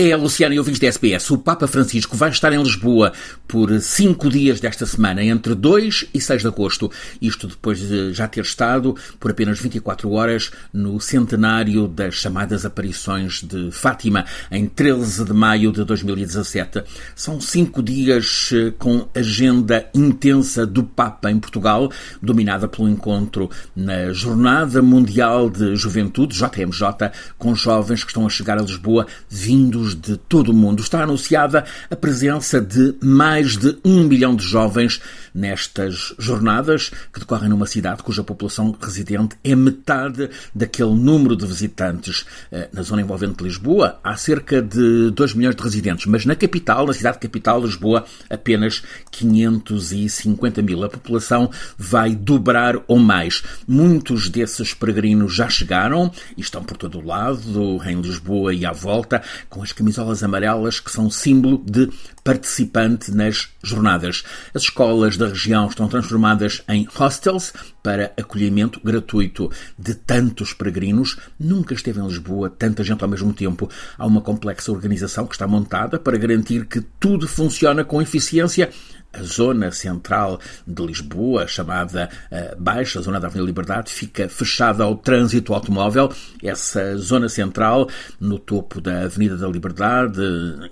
É, Luciano e ouvintes da SBS. O Papa Francisco vai estar em Lisboa por cinco dias desta semana, entre 2 e 6 de agosto. Isto depois de já ter estado por apenas 24 horas no centenário das chamadas aparições de Fátima, em 13 de maio de 2017. São cinco dias eh, com agenda intensa do Papa em Portugal, dominada pelo encontro na Jornada Mundial de Juventude, JMJ, com jovens que estão a chegar a Lisboa vindos de todo o mundo. Está anunciada a presença de mais de um milhão de jovens nestas jornadas que decorrem numa cidade cuja população residente é metade daquele número de visitantes. Eh, na zona envolvente de Lisboa há cerca de 2 milhões de residentes, mas na capital, na cidade capital, Lisboa, apenas 550 mil. A população vai dobrar ou mais. Muitos desses peregrinos já chegaram e estão por todo o lado, em Lisboa e à volta, com as camisolas amarelas que são símbolo de participante nas jornadas. As escolas da região estão transformadas em hostels para acolhimento gratuito de tantos peregrinos. Nunca esteve em Lisboa tanta gente ao mesmo tempo. Há uma complexa organização que está montada para garantir que tudo funciona com eficiência zona central de Lisboa, chamada uh, Baixa, zona da Avenida Liberdade, fica fechada ao trânsito automóvel. Essa zona central, no topo da Avenida da Liberdade,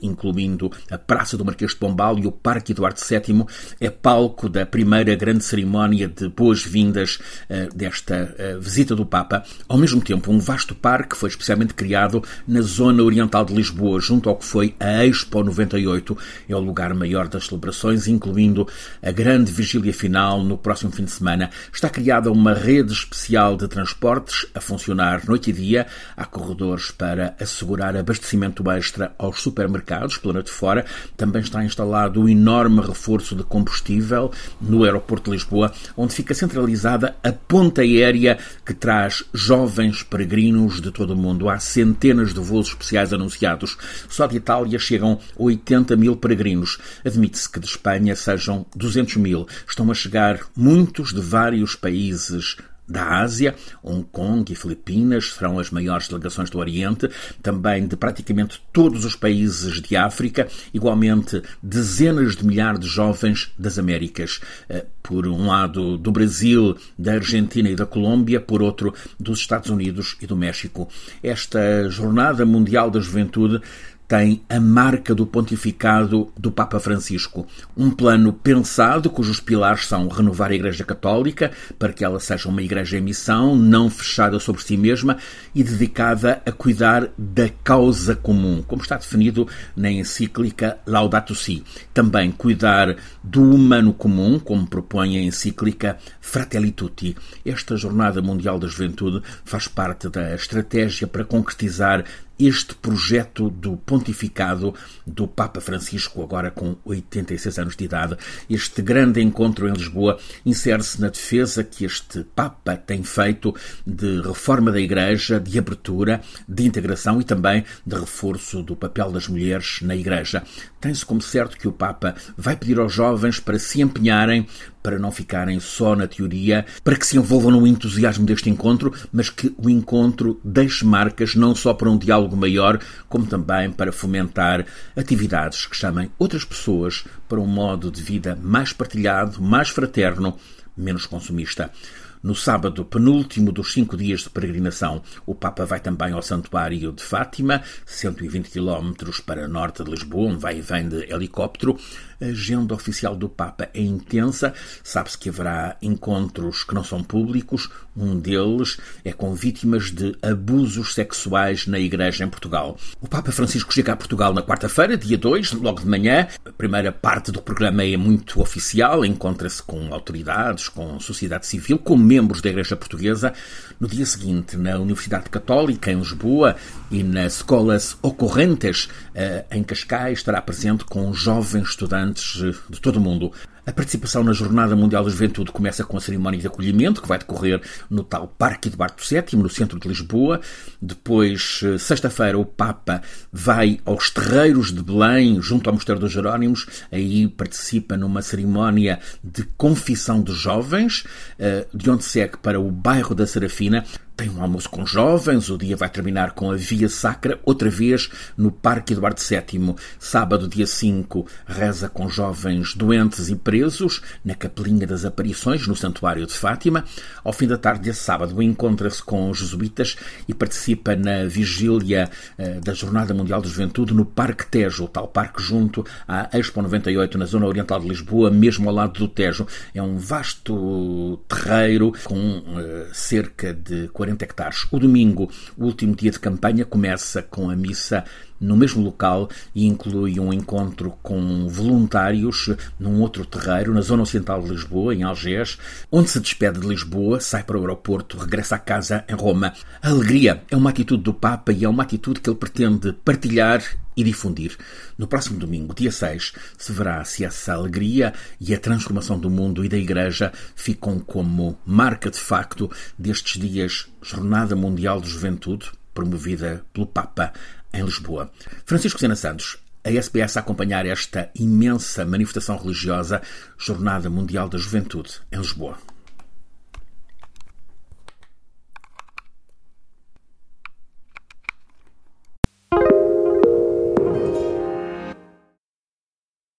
incluindo a Praça do Marquês de Pombal e o Parque Eduardo VII, é palco da primeira grande cerimónia de boas-vindas uh, desta uh, visita do Papa. Ao mesmo tempo, um vasto parque foi especialmente criado na zona oriental de Lisboa, junto ao que foi a Expo 98. É o lugar maior das celebrações, incluindo incluindo a grande vigília final no próximo fim de semana. Está criada uma rede especial de transportes a funcionar noite e dia. Há corredores para assegurar abastecimento extra aos supermercados pela noite fora. Também está instalado um enorme reforço de combustível no aeroporto de Lisboa, onde fica centralizada a ponta aérea que traz jovens peregrinos de todo o mundo. Há centenas de voos especiais anunciados. Só de Itália chegam 80 mil peregrinos. Admite-se que de Espanha sejam 200 mil. Estão a chegar muitos de vários países da Ásia, Hong Kong e Filipinas serão as maiores delegações do Oriente, também de praticamente todos os países de África, igualmente dezenas de milhares de jovens das Américas, eh, por um lado do Brasil, da Argentina e da Colômbia, por outro dos Estados Unidos e do México. Esta Jornada Mundial da Juventude tem a marca do pontificado do Papa Francisco. Um plano pensado cujos pilares são renovar a Igreja Católica para que ela seja uma igreja em missão, não fechada sobre si mesma e dedicada a cuidar da causa comum, como está definido na encíclica Laudato Si. Também cuidar do humano comum, como propõe a encíclica Fratelli Tutti. Esta Jornada Mundial da Juventude faz parte da estratégia para concretizar este projeto do pontificado do Papa Francisco, agora com 86 anos de idade. Este grande encontro em Lisboa insere-se na defesa que este Papa tem feito de reforma da Igreja, de abertura, de integração e também de reforço do papel das mulheres na Igreja. Tem-se como certo que o Papa vai pedir aos jovens para se empenharem para não ficarem só na teoria, para que se envolvam no entusiasmo deste encontro, mas que o encontro deixe marcas não só para um diálogo maior, como também para fomentar atividades que chamem outras pessoas para um modo de vida mais partilhado, mais fraterno, menos consumista. No sábado, penúltimo dos cinco dias de peregrinação, o Papa vai também ao Santuário de Fátima, 120 km para norte de Lisboa, onde vai e vem de helicóptero. A agenda oficial do Papa é intensa. Sabe-se que haverá encontros que não são públicos. Um deles é com vítimas de abusos sexuais na Igreja em Portugal. O Papa Francisco chega a Portugal na quarta-feira, dia 2, logo de manhã. A primeira parte do programa é muito oficial, encontra-se com autoridades, com sociedade civil, com membros da Igreja Portuguesa. No dia seguinte, na Universidade Católica, em Lisboa, e nas Escolas Ocorrentes, eh, em Cascais, estará presente com jovens estudantes eh, de todo o mundo. A participação na Jornada Mundial da Juventude começa com a cerimónia de acolhimento, que vai decorrer no tal Parque Eduardo VII, no centro de Lisboa. Depois, eh, sexta-feira, o Papa vai aos terreiros de Belém, junto ao Mosteiro dos Jerónimos. Aí participa numa cerimónia de confissão de jovens, de onde segue para o bairro da Serafina, tem um almoço com jovens, o dia vai terminar com a Via Sacra, outra vez no Parque Eduardo VII. Sábado, dia 5, reza com jovens doentes e presos, na Capelinha das Aparições, no Santuário de Fátima. Ao fim da tarde desse sábado, encontra-se com os jesuítas e participa na vigília eh, da Jornada Mundial da Juventude no Parque Tejo, o tal parque junto à Expo 98, na zona oriental de Lisboa, mesmo ao lado do Tejo. É um vasto terreiro com eh, cerca de 40 40 hectares. O domingo, o último dia de campanha, começa com a missa no mesmo local e inclui um encontro com voluntários num outro terreiro, na zona ocidental de Lisboa, em Algés, onde se despede de Lisboa, sai para o aeroporto, regressa a casa em Roma. A alegria é uma atitude do Papa e é uma atitude que ele pretende partilhar e difundir. No próximo domingo, dia 6, se verá se essa alegria e a transformação do mundo e da Igreja ficam como marca de facto destes dias Jornada Mundial de Juventude, promovida pelo Papa em Lisboa. Francisco Sena Santos, a SBS a acompanhar esta imensa manifestação religiosa, Jornada Mundial da Juventude, em Lisboa.